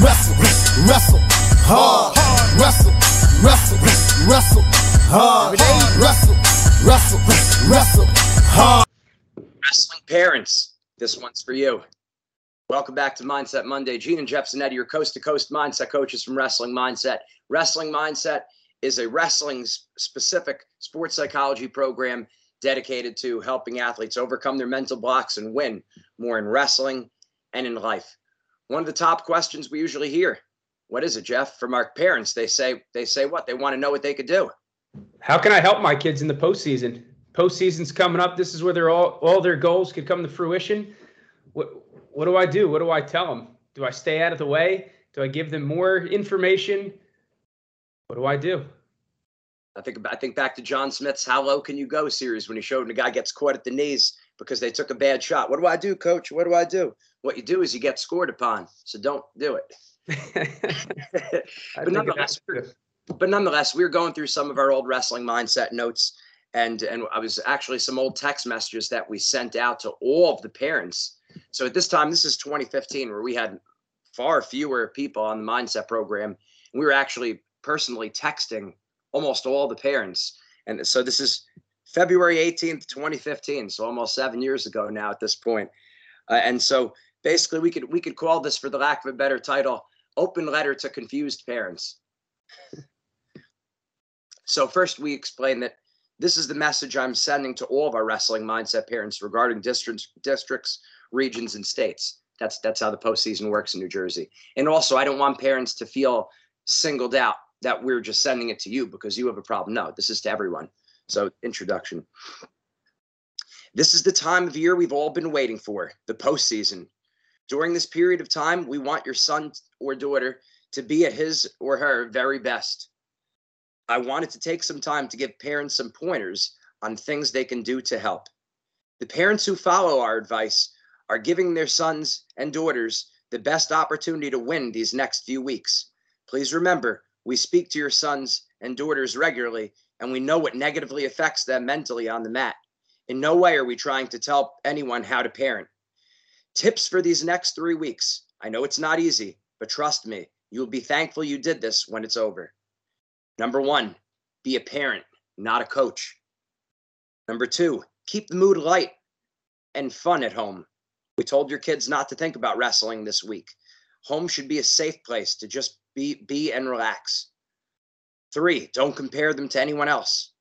wrestle, wrestle, hard. Wrestle, wrestle, wrestle, hard. Wrestle, wrestle, wrestle, hard. Wrestling parents, this one's for you. Welcome back to Mindset Monday. Gene and Jeff Zanetti, your coast to coast mindset coaches from Wrestling Mindset. Wrestling Mindset is a wrestling specific sports psychology program dedicated to helping athletes overcome their mental blocks and win more in wrestling and in life. One of the top questions we usually hear, what is it, Jeff? From our parents, they say they say what? They want to know what they could do. How can I help my kids in the postseason? Postseason's coming up. This is where they're all all their goals could come to fruition. What what do I do? What do I tell them? Do I stay out of the way? Do I give them more information? What do I do? I think I think back to John Smith's "How Low Can You Go" series when he showed when a guy gets caught at the knees because they took a bad shot. What do I do, Coach? What do I do? What you do is you get scored upon, so don't do it. but nonetheless, but nonetheless, we were going through some of our old wrestling mindset notes, and and I was actually some old text messages that we sent out to all of the parents. So at this time, this is 2015, where we had far fewer people on the mindset program. We were actually personally texting almost all the parents. And so this is February 18th, 2015. So almost seven years ago now at this point. Uh, and so basically we could we could call this for the lack of a better title, open letter to confused parents. so first we explain that this is the message I'm sending to all of our wrestling mindset parents regarding districts, districts, regions, and states. That's that's how the postseason works in New Jersey. And also, I don't want parents to feel singled out that we're just sending it to you because you have a problem. No, this is to everyone. So, introduction. This is the time of year we've all been waiting for, the postseason. During this period of time, we want your son or daughter to be at his or her very best. I wanted to take some time to give parents some pointers on things they can do to help. The parents who follow our advice are giving their sons and daughters the best opportunity to win these next few weeks. Please remember, we speak to your sons and daughters regularly, and we know what negatively affects them mentally on the mat. In no way are we trying to tell anyone how to parent. Tips for these next three weeks. I know it's not easy, but trust me, you'll be thankful you did this when it's over. Number one, be a parent, not a coach. Number two, keep the mood light and fun at home. We told your kids not to think about wrestling this week. Home should be a safe place to just be, be and relax. Three, don't compare them to anyone else.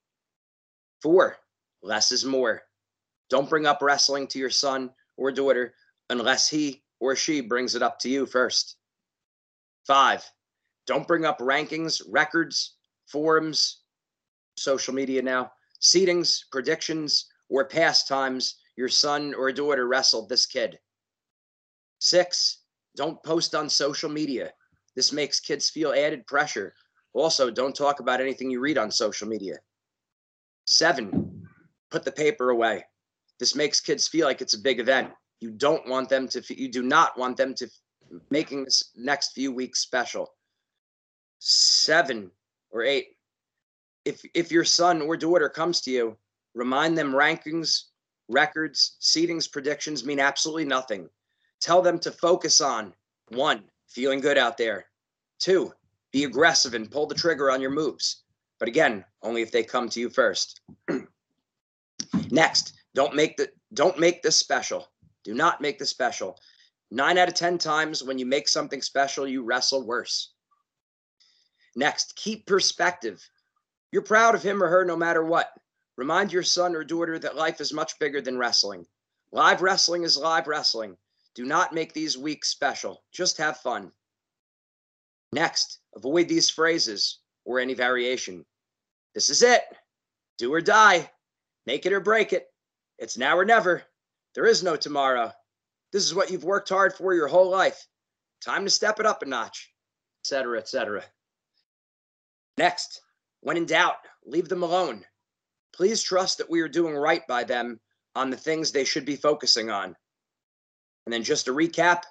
Four, less is more. Don't bring up wrestling to your son or daughter unless he or she brings it up to you first. Five, don't bring up rankings, records, forums, social media now, seedings, predictions, or pastimes your son or daughter wrestled this kid. Six, don't post on social media. This makes kids feel added pressure. Also, don't talk about anything you read on social media. Seven, put the paper away. This makes kids feel like it's a big event. You don't want them to, you do not want them to making this next few weeks special. Seven or eight. If if your son or daughter comes to you, remind them rankings, records, seedings, predictions mean absolutely nothing. Tell them to focus on one, feeling good out there. Two, be aggressive and pull the trigger on your moves. But again, only if they come to you first. Next, don't make the don't make this special. Do not make this special. Nine out of 10 times when you make something special, you wrestle worse. Next, keep perspective. You're proud of him or her no matter what. Remind your son or daughter that life is much bigger than wrestling. Live wrestling is live wrestling. Do not make these weeks special. Just have fun. Next, avoid these phrases or any variation. This is it. Do or die. Make it or break it. It's now or never. There is no tomorrow. This is what you've worked hard for your whole life. Time to step it up a notch, etc., etc. Next, when in doubt, leave them alone. Please trust that we are doing right by them on the things they should be focusing on. And then just to recap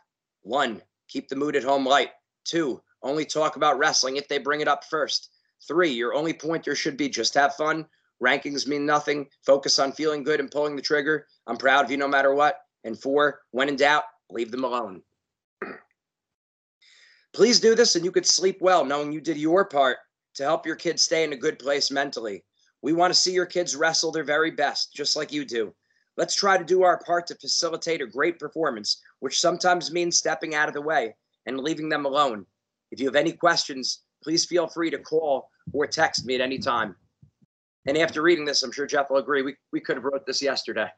one, keep the mood at home light. Two, only talk about wrestling if they bring it up first. Three, your only pointer should be just have fun. Rankings mean nothing. Focus on feeling good and pulling the trigger. I'm proud of you no matter what. And four, when in doubt, leave them alone. Please do this and you could sleep well knowing you did your part to help your kids stay in a good place mentally. We want to see your kids wrestle their very best, just like you do. Let's try to do our part to facilitate a great performance, which sometimes means stepping out of the way and leaving them alone. If you have any questions, please feel free to call or text me at any time. And after reading this, I'm sure Jeff will agree. We, we could have wrote this yesterday.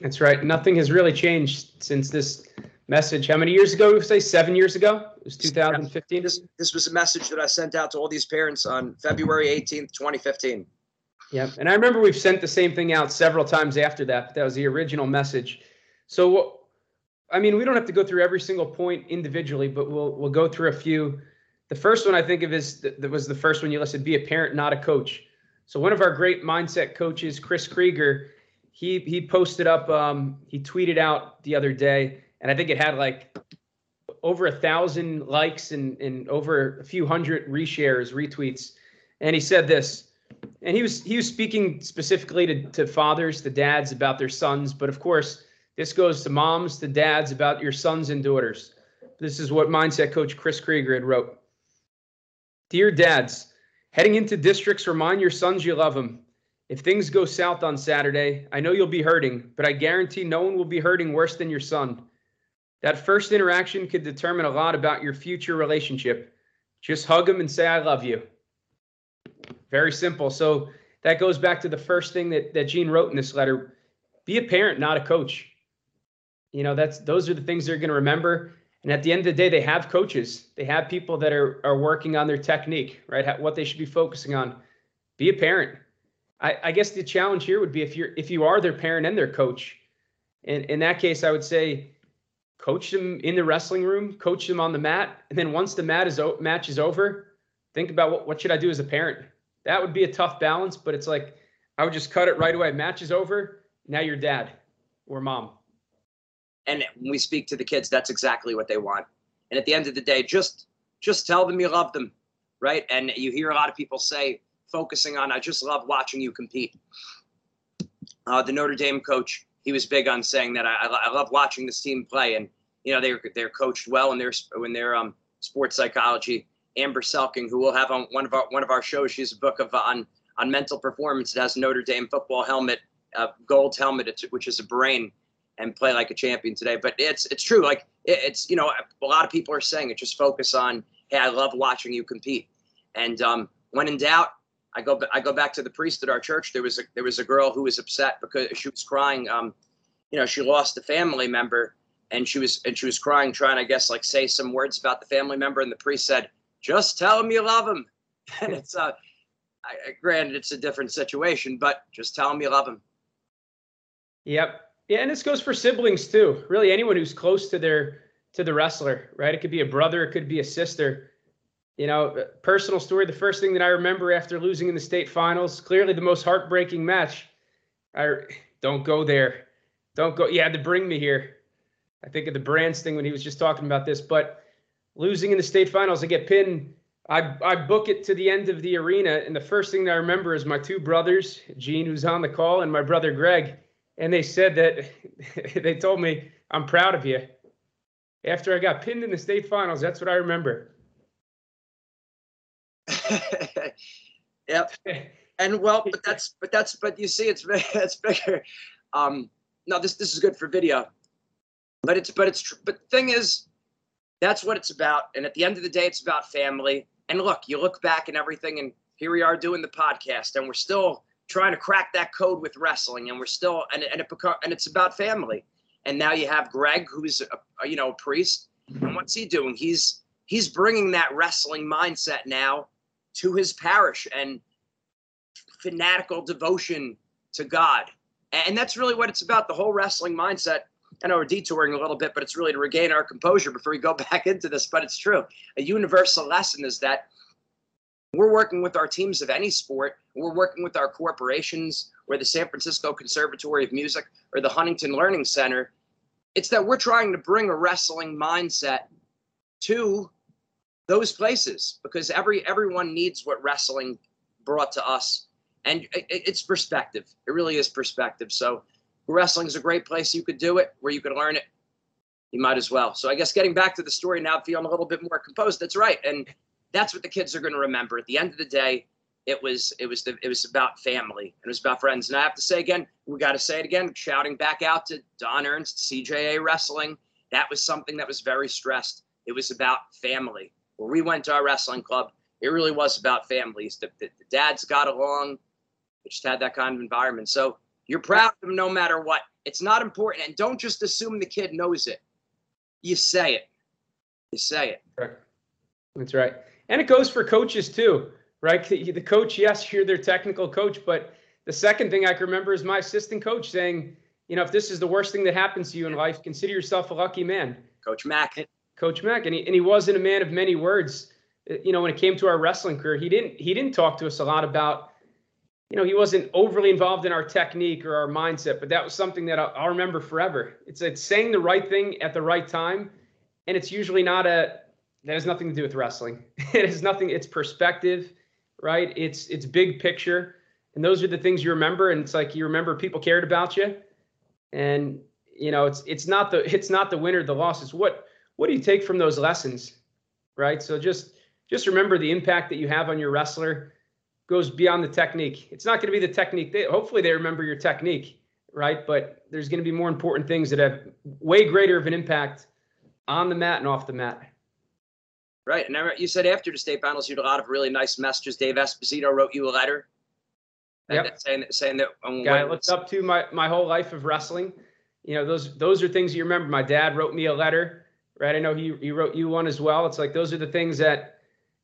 That's right. Nothing has really changed since this message. How many years ago? We say seven years ago. It was 2015. This this was a message that I sent out to all these parents on February 18th, 2015. Yeah, and I remember we've sent the same thing out several times after that. But that was the original message. So, I mean, we don't have to go through every single point individually, but we'll we'll go through a few. The first one I think of is that was the first one you listed: be a parent, not a coach. So one of our great mindset coaches, Chris Krieger he he posted up um, he tweeted out the other day and i think it had like over a thousand likes and, and over a few hundred reshares retweets and he said this and he was he was speaking specifically to, to fathers to dads about their sons but of course this goes to moms to dads about your sons and daughters this is what mindset coach chris krieger had wrote dear dads heading into districts remind your sons you love them if things go south on Saturday, I know you'll be hurting, but I guarantee no one will be hurting worse than your son. That first interaction could determine a lot about your future relationship. Just hug him and say, I love you. Very simple. So that goes back to the first thing that, that Gene wrote in this letter be a parent, not a coach. You know, that's those are the things they're going to remember. And at the end of the day, they have coaches. They have people that are are working on their technique, right? What they should be focusing on. Be a parent I, I guess the challenge here would be if you're if you are their parent and their coach, in in that case, I would say coach them in the wrestling room, coach them on the mat, and then once the mat is match is over, think about what what should I do as a parent. That would be a tough balance, but it's like I would just cut it right away. Match is over. Now you're dad or mom. And when we speak to the kids, that's exactly what they want. And at the end of the day, just just tell them you love them, right? And you hear a lot of people say, focusing on. I just love watching you compete. Uh, the Notre Dame coach, he was big on saying that I, I love watching this team play, and you know they're they're coached well in their in their um, sports psychology. Amber Selking, who will have on one of our one of our shows, she's a book of uh, on on mental performance. It has Notre Dame football helmet, uh, gold helmet, which is a brain, and play like a champion today. But it's it's true. Like it, it's you know a lot of people are saying it. Just focus on hey, I love watching you compete, and um, when in doubt, I go I go back to the priest at our church. There was a there was a girl who was upset because she was crying. Um, you know, she lost a family member, and she was and she was crying, trying I guess like say some words about the family member. And the priest said, "Just tell him you love him." and it's uh, I, granted it's a different situation, but just tell him you love him. Yep. Yeah, and this goes for siblings too. Really, anyone who's close to their to the wrestler, right? It could be a brother, it could be a sister you know, uh, personal story. The first thing that I remember after losing in the state finals, clearly the most heartbreaking match. I don't go there. Don't go. You had to bring me here. I think of the Brands thing when he was just talking about this. But losing in the state finals, I get pinned. I, I book it to the end of the arena, and the first thing that I remember is my two brothers, Gene, who's on the call, and my brother Greg, and they said that they told me I'm proud of you. After I got pinned in the state finals, that's what I remember. yep. And well, but that's but that's but you see, it's it's bigger. Um, no, this this is good for video, but it's but it's but the thing is, that's what it's about. And at the end of the day, it's about family. And look, you look back and everything, and here we are doing the podcast, and we're still trying to crack that code with wrestling, and we're still and and it and it's about family. And now you have Greg, who's a, a, you know a priest, and what's he doing? He's he's bringing that wrestling mindset now to his parish and fanatical devotion to God. And that's really what it's about. The whole wrestling mindset. I know we're detouring a little bit, but it's really to regain our composure before we go back into this. But it's true. A universal lesson is that we're working with our teams of any sport. We're working with our corporations or the San Francisco Conservatory of Music or the Huntington Learning Center. It's that we're trying to bring a wrestling mindset to those places because every everyone needs what wrestling brought to us. And it, it's perspective. It really is perspective. So wrestling is a great place you could do it where you could learn it. You might as well. So i guess getting back to the story now feeling a little bit more composed. That's right. And that's what the kids are going to remember at the end of the day it was it was the, it was about family and it was about friends and i have to say again we got to say it again shouting back out to don ernst cja wrestling that was something that was very stressed it was about family where we went to our wrestling club, it really was about families. The, the, the dads got along. We just had that kind of environment. So you're proud of them no matter what. It's not important. And don't just assume the kid knows it. You say it. You say it. That's right. And it goes for coaches too, right? The coach, yes, you're their technical coach, but the second thing I can remember is my assistant coach saying, you know, if this is the worst thing that happens to you in life, consider yourself a lucky man. Coach Mack. Coach Mack, and he and he wasn't a man of many words. Uh, you know, when it came to our wrestling career, he didn't he didn't talk to us a lot about. You know, he wasn't overly involved in our technique or our mindset, but that was something that I'll, I'll remember forever. It's it's saying the right thing at the right time, and it's usually not a that has nothing to do with wrestling. it has nothing. It's perspective, right? It's it's big picture, and those are the things you remember. And it's like you remember people cared about you, and you know it's it's not the it's not the winner the loss. What what do you take from those lessons right so just just remember the impact that you have on your wrestler goes beyond the technique it's not going to be the technique they, hopefully they remember your technique right but there's going to be more important things that have way greater of an impact on the mat and off the mat right and you said after the state finals you had a lot of really nice messages dave esposito wrote you a letter yep. saying, saying that um, guy I looked up to my, my whole life of wrestling you know those those are things you remember my dad wrote me a letter right? I know he he wrote you one as well. It's like those are the things that,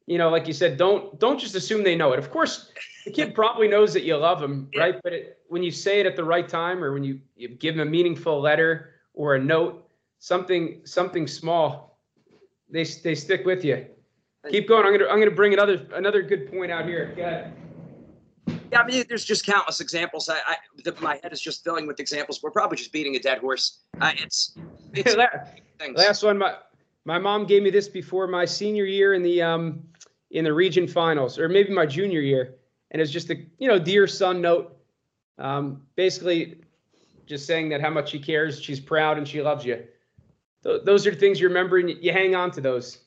you know, like you said, don't don't just assume they know it. Of course, the kid probably knows that you love him, right? But it, when you say it at the right time, or when you, you give him a meaningful letter or a note, something something small, they they stick with you. Keep going. I'm gonna I'm gonna bring another another good point out here. Go ahead. Yeah, I mean, there's just countless examples. I, I the, my head is just filling with examples. We're probably just beating a dead horse. Uh, it's, it's. Last one, my my mom gave me this before my senior year in the um in the region finals, or maybe my junior year, and it's just a you know dear son note, um, basically just saying that how much she cares, she's proud, and she loves you. Th- those are things you remember, and you hang on to those.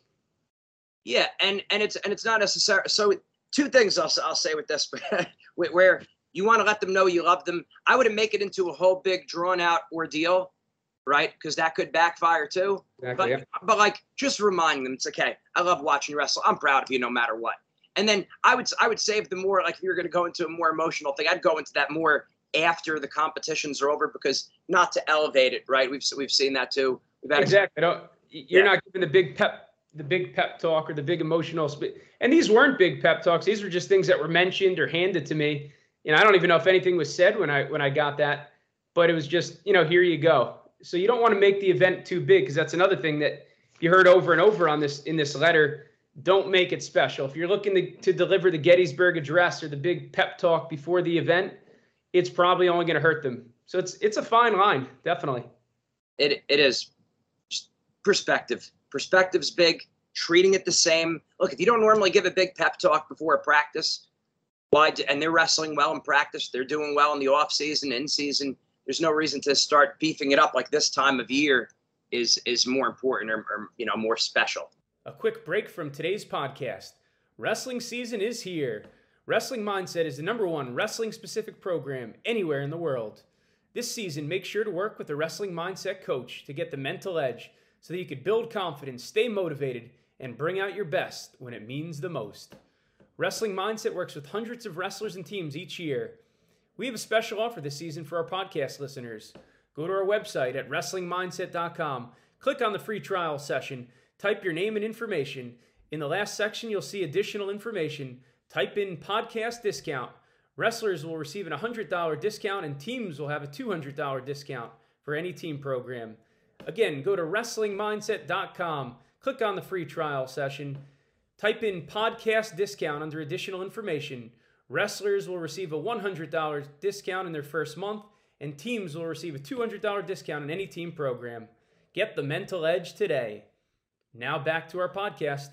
Yeah, and and it's and it's not necessary. So two things I'll I'll say with this, where you want to let them know you love them. I wouldn't make it into a whole big drawn out ordeal right? Because that could backfire too. Exactly, but, yeah. but like just reminding them, it's okay. I love watching you wrestle. I'm proud of you no matter what. And then I would I would save the more like if you're going to go into a more emotional thing, I'd go into that more after the competitions are over because not to elevate it, right? We've we've seen that too. Exactly. You're yeah. not giving the big pep the big pep talk or the big emotional sp- and these weren't big pep talks these were just things that were mentioned or handed to me And i don't even know if anything was said when i when i got that but it was just you know here you go so you don't want to make the event too big because that's another thing that you heard over and over on this in this letter. Don't make it special. If you're looking to, to deliver the Gettysburg Address or the big pep talk before the event, it's probably only going to hurt them. So it's it's a fine line, definitely. It it is perspective. Perspective's big. Treating it the same. Look, if you don't normally give a big pep talk before a practice, why? And they're wrestling well in practice. They're doing well in the off season, in season. There's no reason to start beefing it up like this time of year is is more important or, or you know more special. A quick break from today's podcast. Wrestling season is here. Wrestling Mindset is the number one wrestling specific program anywhere in the world. This season, make sure to work with a wrestling mindset coach to get the mental edge so that you can build confidence, stay motivated, and bring out your best when it means the most. Wrestling Mindset works with hundreds of wrestlers and teams each year. We have a special offer this season for our podcast listeners. Go to our website at WrestlingMindset.com, click on the free trial session, type your name and information. In the last section, you'll see additional information. Type in podcast discount. Wrestlers will receive a $100 discount, and teams will have a $200 discount for any team program. Again, go to WrestlingMindset.com, click on the free trial session, type in podcast discount under additional information. Wrestlers will receive a $100 discount in their first month, and teams will receive a $200 discount in any team program. Get the mental edge today. Now back to our podcast.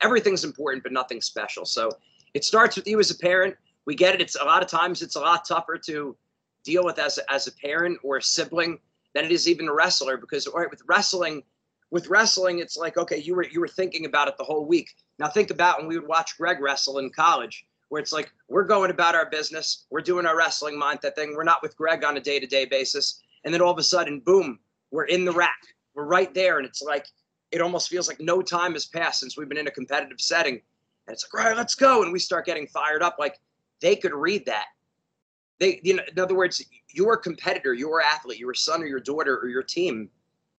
everything's important, but nothing special. So it starts with you as a parent. We get it. It's a lot of times it's a lot tougher to deal with as as a parent or a sibling than it is even a wrestler because right with wrestling with wrestling it's like okay you were you were thinking about it the whole week now think about when we would watch greg wrestle in college where it's like we're going about our business we're doing our wrestling mindset thing we're not with greg on a day-to-day basis and then all of a sudden boom we're in the rack we're right there and it's like it almost feels like no time has passed since we've been in a competitive setting. And it's like, all right, let's go. And we start getting fired up. Like they could read that. They, you know, in other words, your competitor, your athlete, your son or your daughter or your team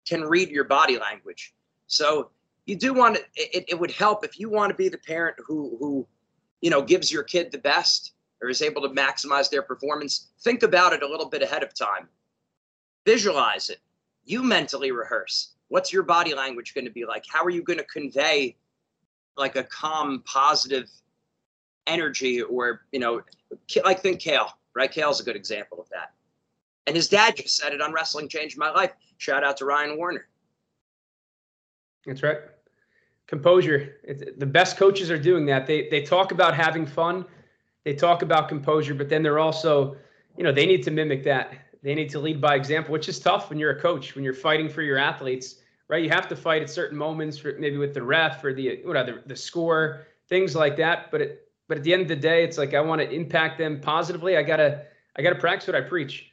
can read your body language. So you do want to, it, it would help if you want to be the parent who, who, you know, gives your kid the best or is able to maximize their performance. Think about it a little bit ahead of time. Visualize it. You mentally rehearse what's your body language going to be like how are you going to convey like a calm positive energy or you know like think Cael right Cael's a good example of that and his dad just said it on wrestling changed my life shout out to ryan warner That's right. Composure. The best coaches are doing that. They they talk about having fun, they talk about composure, but then they're also, you know, they need to mimic that. They need to lead by example, which is tough when you're a coach, when you're fighting for your athletes, right? You have to fight at certain moments, for, maybe with the ref or the whatever the score, things like that. But it, but at the end of the day, it's like I want to impact them positively. I gotta I gotta practice what I preach,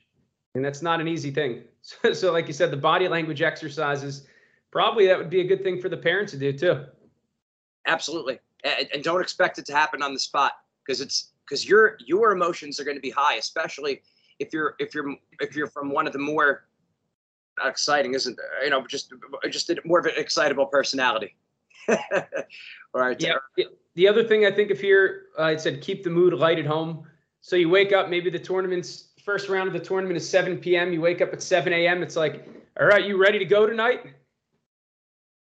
and that's not an easy thing. So, so like you said, the body language exercises probably that would be a good thing for the parents to do too. absolutely and, and don't expect it to happen on the spot because it's because your your emotions are going to be high especially if you're if you're if you're from one of the more exciting isn't you know just just more of an excitable personality all right Yeah. The- The other thing I think if you're, uh, it said keep the mood light at home. So you wake up, maybe the tournament's first round of the tournament is 7 p.m. You wake up at 7 a.m. It's like, all right, you ready to go tonight?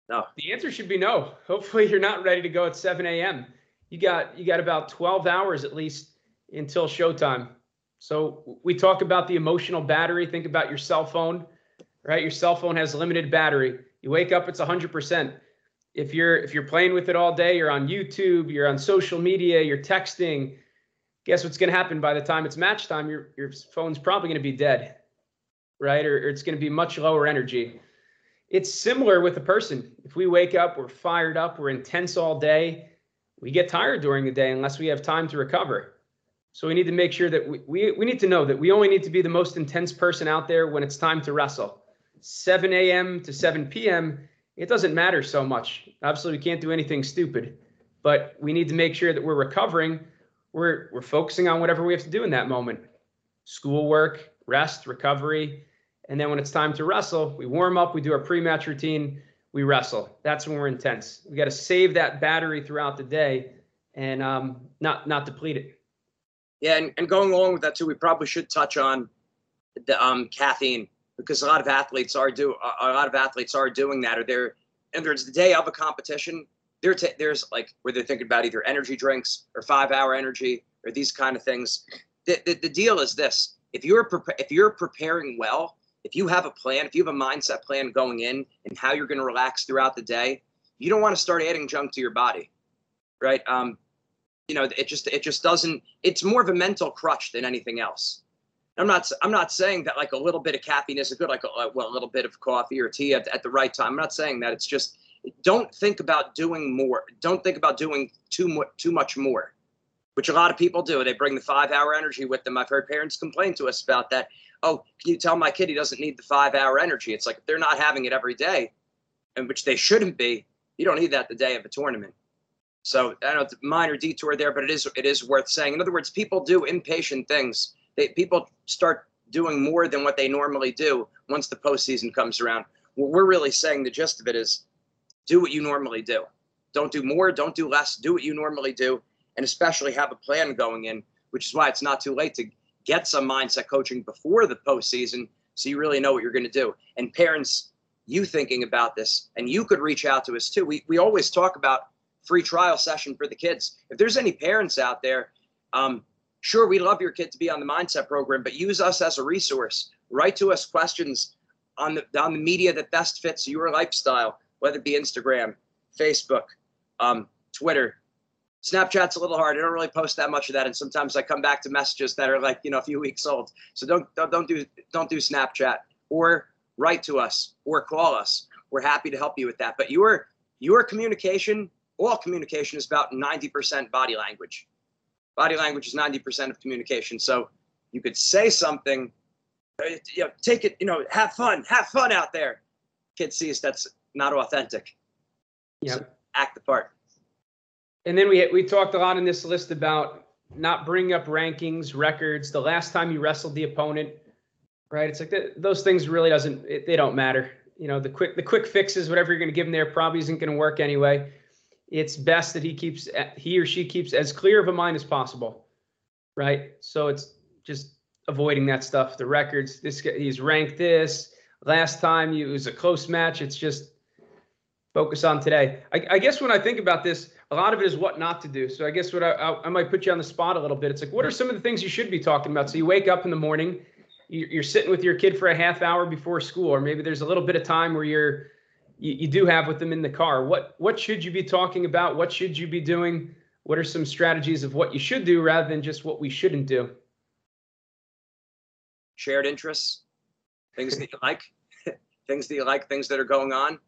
No. The answer should be no. Hopefully you're not ready to go at 7 a.m. You got you got about 12 hours at least until showtime. So we talk about the emotional battery. Think about your cell phone, right? Your cell phone has limited battery. You wake up, it's 100%. If you're if you're playing with it all day, you're on YouTube, you're on social media, you're texting. Guess what's going to happen by the time it's match time? Your your phone's probably going to be dead, right? Or, or it's going to be much lower energy. It's similar with a person. If we wake up, we're fired up, we're intense all day, we get tired during the day unless we have time to recover. So we need to make sure that we, we, we need to know that we only need to be the most intense person out there when it's time to wrestle. 7 a.m. to 7 p.m., it doesn't matter so much. Obviously, we can't do anything stupid, but we need to make sure that we're recovering. We're, we're focusing on whatever we have to do in that moment schoolwork, rest, recovery. And then when it's time to wrestle, we warm up, we do our pre match routine, we wrestle. That's when we're intense. We got to save that battery throughout the day and um, not not deplete it. Yeah, and, and going along with that too, we probably should touch on the um, caffeine because a lot of athletes are do a lot of athletes are doing that, or they're and there's the day of a competition. Ta- there's like where they're thinking about either energy drinks or five hour energy or these kind of things. The, the, the deal is this: if you're pre- if you're preparing well, if you have a plan, if you have a mindset plan going in and how you're going to relax throughout the day, you don't want to start adding junk to your body, right? Um, you know, it just it just doesn't. It's more of a mental crutch than anything else. I'm not I'm not saying that like a little bit of caffeine is good, like a, well, a little bit of coffee or tea at, at the right time. I'm not saying that. It's just don't think about doing more. Don't think about doing too much too much more, which a lot of people do. They bring the five hour energy with them. I've heard parents complain to us about that. Oh, can you tell my kid he doesn't need the five hour energy? It's like if they're not having it every day, and which they shouldn't be. You don't need that the day of a tournament. So I know it's a minor detour there, but it is it is worth saying. In other words, people do impatient things. They, people start doing more than what they normally do once the postseason comes around. What we're really saying, the gist of it is, do what you normally do. Don't do more. Don't do less. Do what you normally do, and especially have a plan going in. Which is why it's not too late to get some mindset coaching before the postseason, so you really know what you're going to do. And parents, you thinking about this, and you could reach out to us too. We we always talk about free trial session for the kids. If there's any parents out there, um, sure, we love your kid to be on the mindset program, but use us as a resource. Write to us questions on the on the media that best fits your lifestyle, whether it be Instagram, Facebook, um, Twitter. Snapchat's a little hard. I don't really post that much of that, and sometimes I come back to messages that are like you know a few weeks old. So don't don't, don't do don't do Snapchat or write to us or call us. We're happy to help you with that. But your your communication all communication is about 90% body language. Body language is 90% of communication. So you could say something, uh, you know, take it, you know, have fun, have fun out there. Kid sees that's not authentic. Yeah. So act the part. And then we we talked a lot in this list about not bringing up rankings, records, the last time you wrestled the opponent, right? It's like the, those things really doesn't it, they don't matter. You know, the quick the quick fixes, whatever you're going to give them there, probably isn't going to work anyway it's best that he keeps eh, he or she keeps as clear of a mind as possible right so it's just avoiding that stuff the records this guy he's ranked this last time it was a close match it's just focus on today I, I, guess when i think about this a lot of it is what not to do so i guess what I, I, I might put you on the spot a little bit it's like what are some of the things you should be talking about so you wake up in the morning you're sitting with your kid for a half hour before school or maybe there's a little bit of time where you're you, you do have with them in the car. What what should you be talking about? What should you be doing? What are some strategies of what you should do rather than just what we shouldn't do? Shared interests, things that you like, things that you like, things that are going on,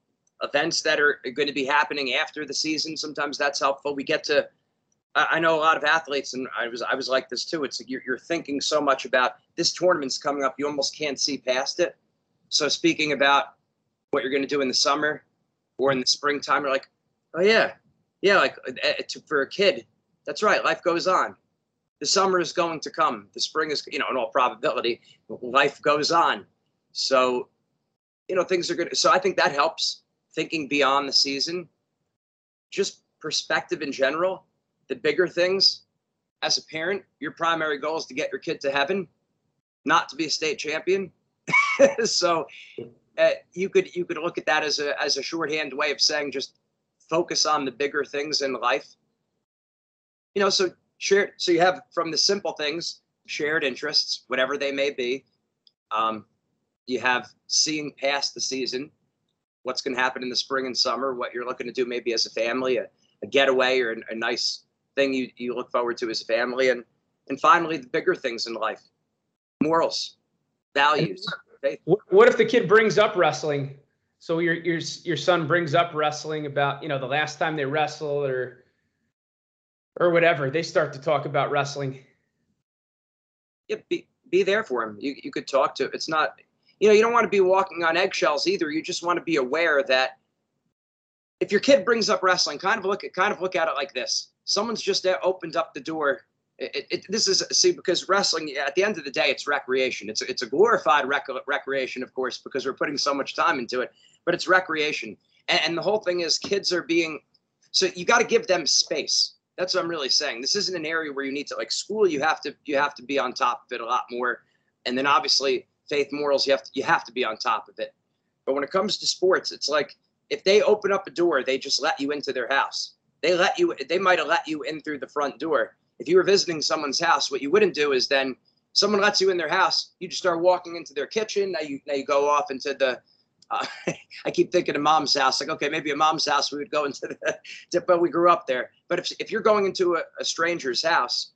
events that are going to be happening after the season. Sometimes that's helpful. We get to I know a lot of athletes, and I was I was like this too. It's like you're, you're thinking so much about this tournament's coming up, you almost can't see past it. So speaking about what you're going to do in the summer or in the springtime. You're like, oh yeah, yeah, like uh, for a kid, that's right. Life goes on. The summer is going to come. The spring is, you know, in all probability, life goes on. So, you know, things are good. So I think that helps thinking beyond the season, just perspective in general, the bigger things. As a parent, your primary goal is to get your kid to heaven, not to be a state champion. so uh, you could you could look at that as a as a shorthand way of saying just focus on the bigger things in life. You know, so share so you have from the simple things shared interests, whatever they may be. Um, you have seeing past the season, what's going to happen in the spring and summer, what you're looking to do maybe as a family, a, a getaway or a, a nice thing you, you look forward to as a family, and and finally the bigger things in life, morals, values. What if the kid brings up wrestling? So your your your son brings up wrestling about you know the last time they wrestled or or whatever. They start to talk about wrestling. Yeah, be be there for him. You you could talk to. It's not you know you don't want to be walking on eggshells either. You just want to be aware that if your kid brings up wrestling, kind of look at kind of look at it like this. Someone's just uh, opened up the door. It, it, this is see because wrestling at the end of the day it's recreation. It's it's a glorified rec- recreation of course because we're putting so much time into it but it's recreation. And, and the whole thing is kids are being so you got to give them space. That's what i'm really saying. This isn't an area where you need to like school you have to you have to be on top of it a lot more. And then obviously faith morals you have to you have to be on top of it but when it comes to sports it's like if they open up a door they just let you into their house they let you they might have let you in through the front door if you were visiting someone's house, what you wouldn't do is then Someone lets you in their house, you just start walking into their kitchen. Now you now you go off into the. Uh, I keep thinking of mom's house. Like, okay, maybe a mom's house we would go into the. But we grew up there. But if if you're going into a, a stranger's house,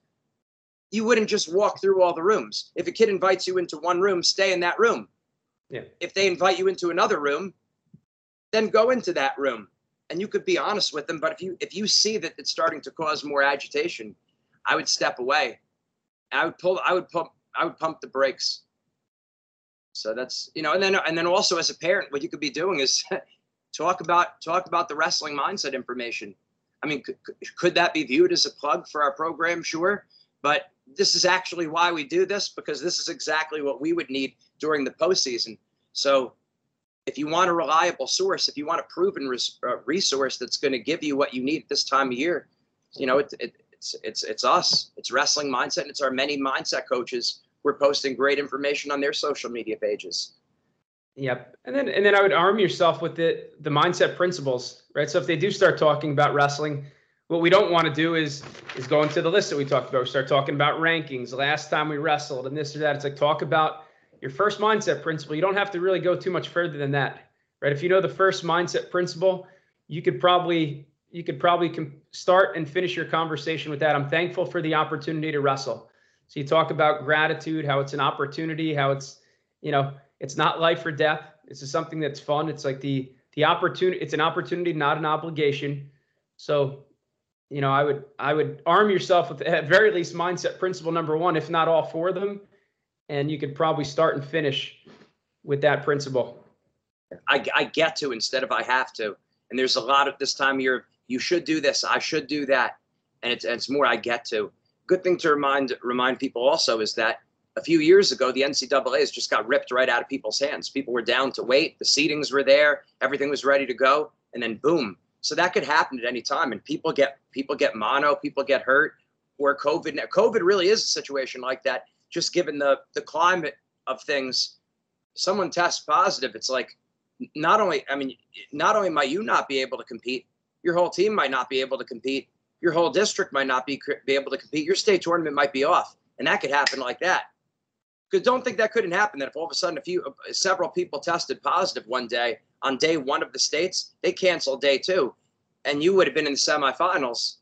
you wouldn't just walk through all the rooms. If a kid invites you into one room, stay in that room. Yeah. If they invite you into another room, then go into that room and you could be honest with them. But if you if you see that it's starting to cause more agitation, I would step away. I would pull. I would pump. I would pump the brakes. So that's you know, and then and then also as a parent, what you could be doing is talk about talk about the wrestling mindset information. I mean, could, could that be viewed as a plug for our program? Sure, but this is actually why we do this because this is exactly what we would need during the postseason. So if you want a reliable source, if you want a proven res- uh, resource that's going to give you what you need this time of year, you know, it, it, it's it's it's us. It's wrestling mindset, and it's our many mindset coaches. We're posting great information on their social media pages. Yep, and then and then I would arm yourself with the the mindset principles, right? So if they do start talking about wrestling, what we don't want to do is is go into the list that we talked about. We start talking about rankings, last time we wrestled, and this or that. It's like talk about your first mindset principle. You don't have to really go too much further than that, right? If you know the first mindset principle, you could probably you could probably start and finish your conversation with that. I'm thankful for the opportunity to wrestle. So you talk about gratitude, how it's an opportunity, how it's you know it's not life or death. It's just something that's fun. It's like the the opportunity. It's an opportunity, not an obligation. So you know, I would I would arm yourself with at very least mindset principle number one, if not all four of them, and you could probably start and finish with that principle. I, I get to instead of I have to. And there's a lot of this time year, you should do this, I should do that. And it's, it's more I get to. Good thing to remind remind people also is that a few years ago, the NCAA has just got ripped right out of people's hands. People were down to wait, the seedings were there, everything was ready to go, and then boom. So that could happen at any time. And people get people get mono, people get hurt, where COVID COVID really is a situation like that just given the the climate of things, someone tests positive, it's like not only I mean not only might you not be able to compete, your whole team might not be able to compete, your whole district might not be be able to compete, your state tournament might be off, and that could happen like that. Because don't think that couldn't happen. That if all of a sudden a few several people tested positive one day on day one of the states, they canceled day two, and you would have been in the semifinals,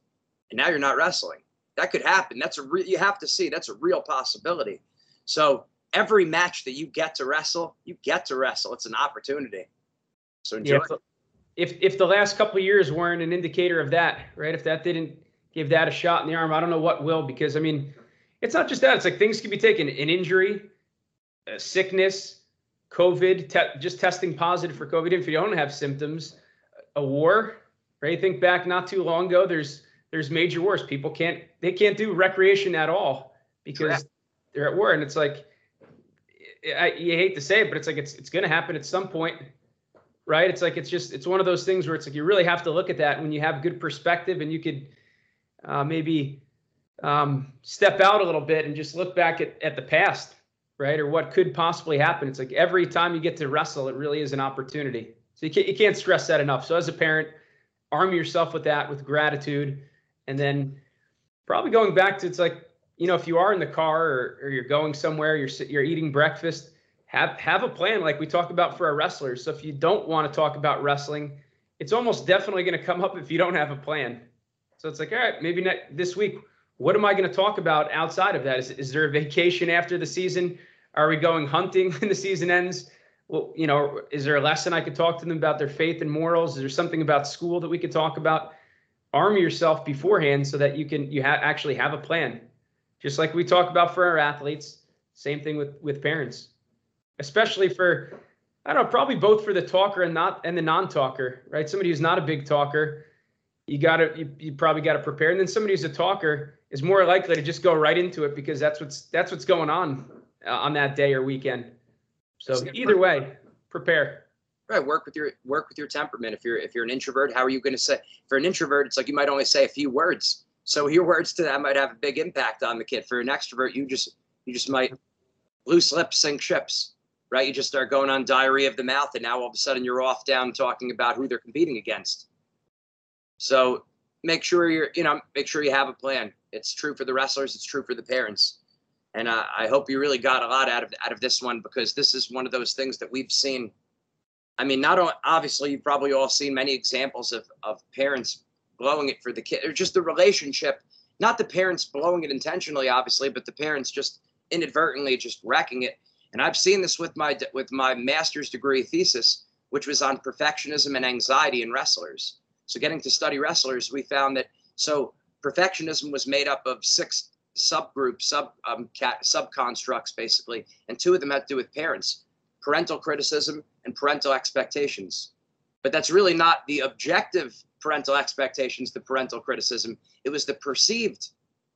and now you're not wrestling that could happen. That's a real, you have to see that's a real possibility. So every match that you get to wrestle, you get to wrestle. It's an opportunity. So enjoy. Yeah, if if the last couple of years weren't an indicator of that, right? If that didn't give that a shot in the arm, I don't know what will. Because I mean, it's not just that. It's like things can be taken: an injury, a sickness, COVID, te- just testing positive for COVID. If you don't have symptoms, a war, right? Think back not too long ago. There's there's major wars. People can't they can't do recreation at all because they're at war, and it's like I, you hate to say it, but it's like it's it's going to happen at some point, right? It's like it's just it's one of those things where it's like you really have to look at that when you have good perspective, and you could uh, maybe um, step out a little bit and just look back at, at the past, right? Or what could possibly happen. It's like every time you get to wrestle, it really is an opportunity. So you can't, you can't stress that enough. So as a parent, arm yourself with that, with gratitude, and then probably going back to it's like, you know, if you are in the car or, or you're going somewhere, you're you're eating breakfast, have have a plan like we talk about for our wrestlers. So if you don't want to talk about wrestling, it's almost definitely going to come up if you don't have a plan. So it's like, all right, maybe next, this week, what am I going to talk about outside of that? Is, is there a vacation after the season? Are we going hunting when the season ends? Well, you know, is there a lesson I could talk to them about their faith and morals? Is there something about school that we could talk about? arm yourself beforehand so that you can you have actually have a plan just like we talk about for our athletes same thing with with parents especially for i don't know probably both for the talker and not and the non-talker right somebody who's not a big talker you gotta you, you probably got to prepare and then somebody who's a talker is more likely to just go right into it because that's what's that's what's going on uh, on that day or weekend so either way prepare Right. Work with your work with your temperament. If you're if you're an introvert, how are you going to say? For an introvert, it's like you might only say a few words. So your words to that might have a big impact on the kid. For an extrovert, you just you just might loose lips sink ships. Right. You just start going on diarrhea of the mouth, and now all of a sudden you're off down talking about who they're competing against. So make sure you're you know make sure you have a plan. It's true for the wrestlers. It's true for the parents. And uh, I hope you really got a lot out of out of this one because this is one of those things that we've seen. I mean, not obviously you've probably all seen many examples of of parents blowing it for the kid, or just the relationship. Not the parents blowing it intentionally, obviously, but the parents just inadvertently just wrecking it. And I've seen this with my with my master's degree thesis, which was on perfectionism and anxiety in wrestlers. So getting to study wrestlers, we found that so perfectionism was made up of six subgroups, sub um, sub constructs basically, and two of them had to do with parents, parental criticism and parental expectations. But that's really not the objective parental expectations, the parental criticism. It was the perceived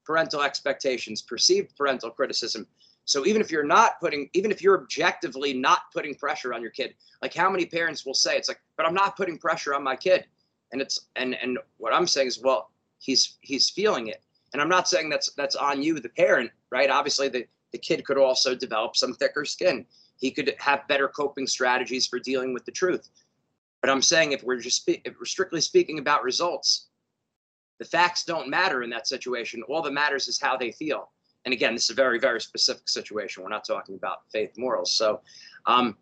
parental expectations, perceived parental criticism. So even if you're not putting, even if you're objectively not putting pressure on your kid, like how many parents will say it's like, but I'm not putting pressure on my kid, and it's and and what I'm saying is, well, he's he's feeling it, and I'm not saying that's that's on you, the parent, right? Obviously, the the kid could also develop some thicker skin. He could have better coping strategies for dealing with the truth. But I'm saying if we're just if we're strictly speaking about results, the facts don't matter in that situation. All that matters is how they feel. And again, this is a very very specific situation. We're not talking about faith morals. So. Um,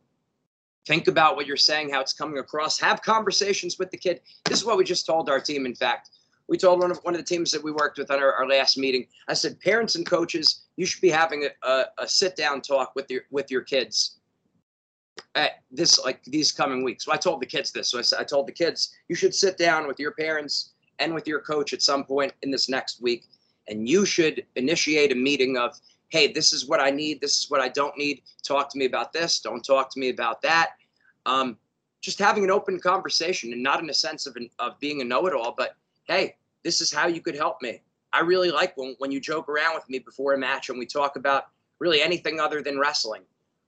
think about what you're saying, how it's coming across. Have conversations with the kid. This is what we just told our team. In fact, we told one of one of the teams that we worked with on our, our last meeting. I said, parents and coaches, you should be having a, a, a sit down talk with your with your kids at this like these coming weeks. So I told the kids this. So I, I told the kids you should sit down with your parents and with your coach at some point in this next week, and you should initiate a meeting of, hey, this is what I need. This is what I don't need. Talk to me about this. Don't talk to me about that. Um, just having an open conversation and not in a sense of an, of being a know-it-all, but hey, this is how you could help me. I really like when, when you joke around with me before a match and we talk about really anything other than wrestling.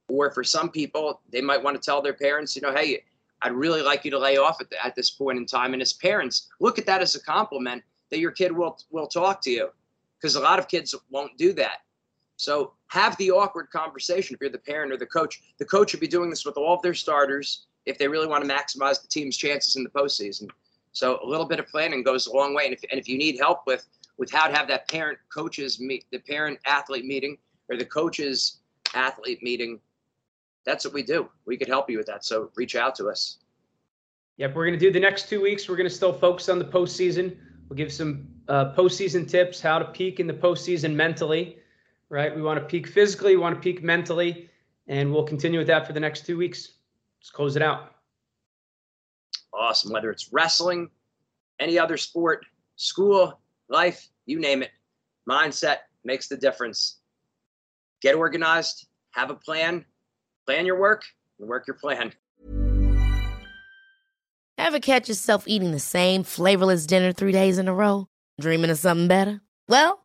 Or for some people, they might want to tell their parents, you know, hey, I'd really like you to lay off at, the, at this point in time. And as parents, look at that as a compliment that your kid will will talk to you, because a lot of kids won't do that. So have the awkward conversation if you're the parent or the coach. The coach should be doing this with all of their starters if they really want to maximize the team's chances in the postseason. So a little bit of planning goes a long way. And if, and if you need help with with how to have that parent coaches meet, the parent athlete meeting or the coaches athlete meeting, that's what we do. We could help you with that. So reach out to us. Yep, we're going to do the next two weeks. We're going to still focus on the postseason. We'll give some uh, postseason tips, how to peak in the postseason mentally, right? We want to peak physically, we want to peak mentally, and we'll continue with that for the next two weeks. Let's close it out awesome. Whether it's wrestling, any other sport, school, life, you name it. Mindset makes the difference. Get organized, have a plan, plan your work, and work your plan. Ever catch yourself eating the same flavorless dinner three days in a row? Dreaming of something better? Well,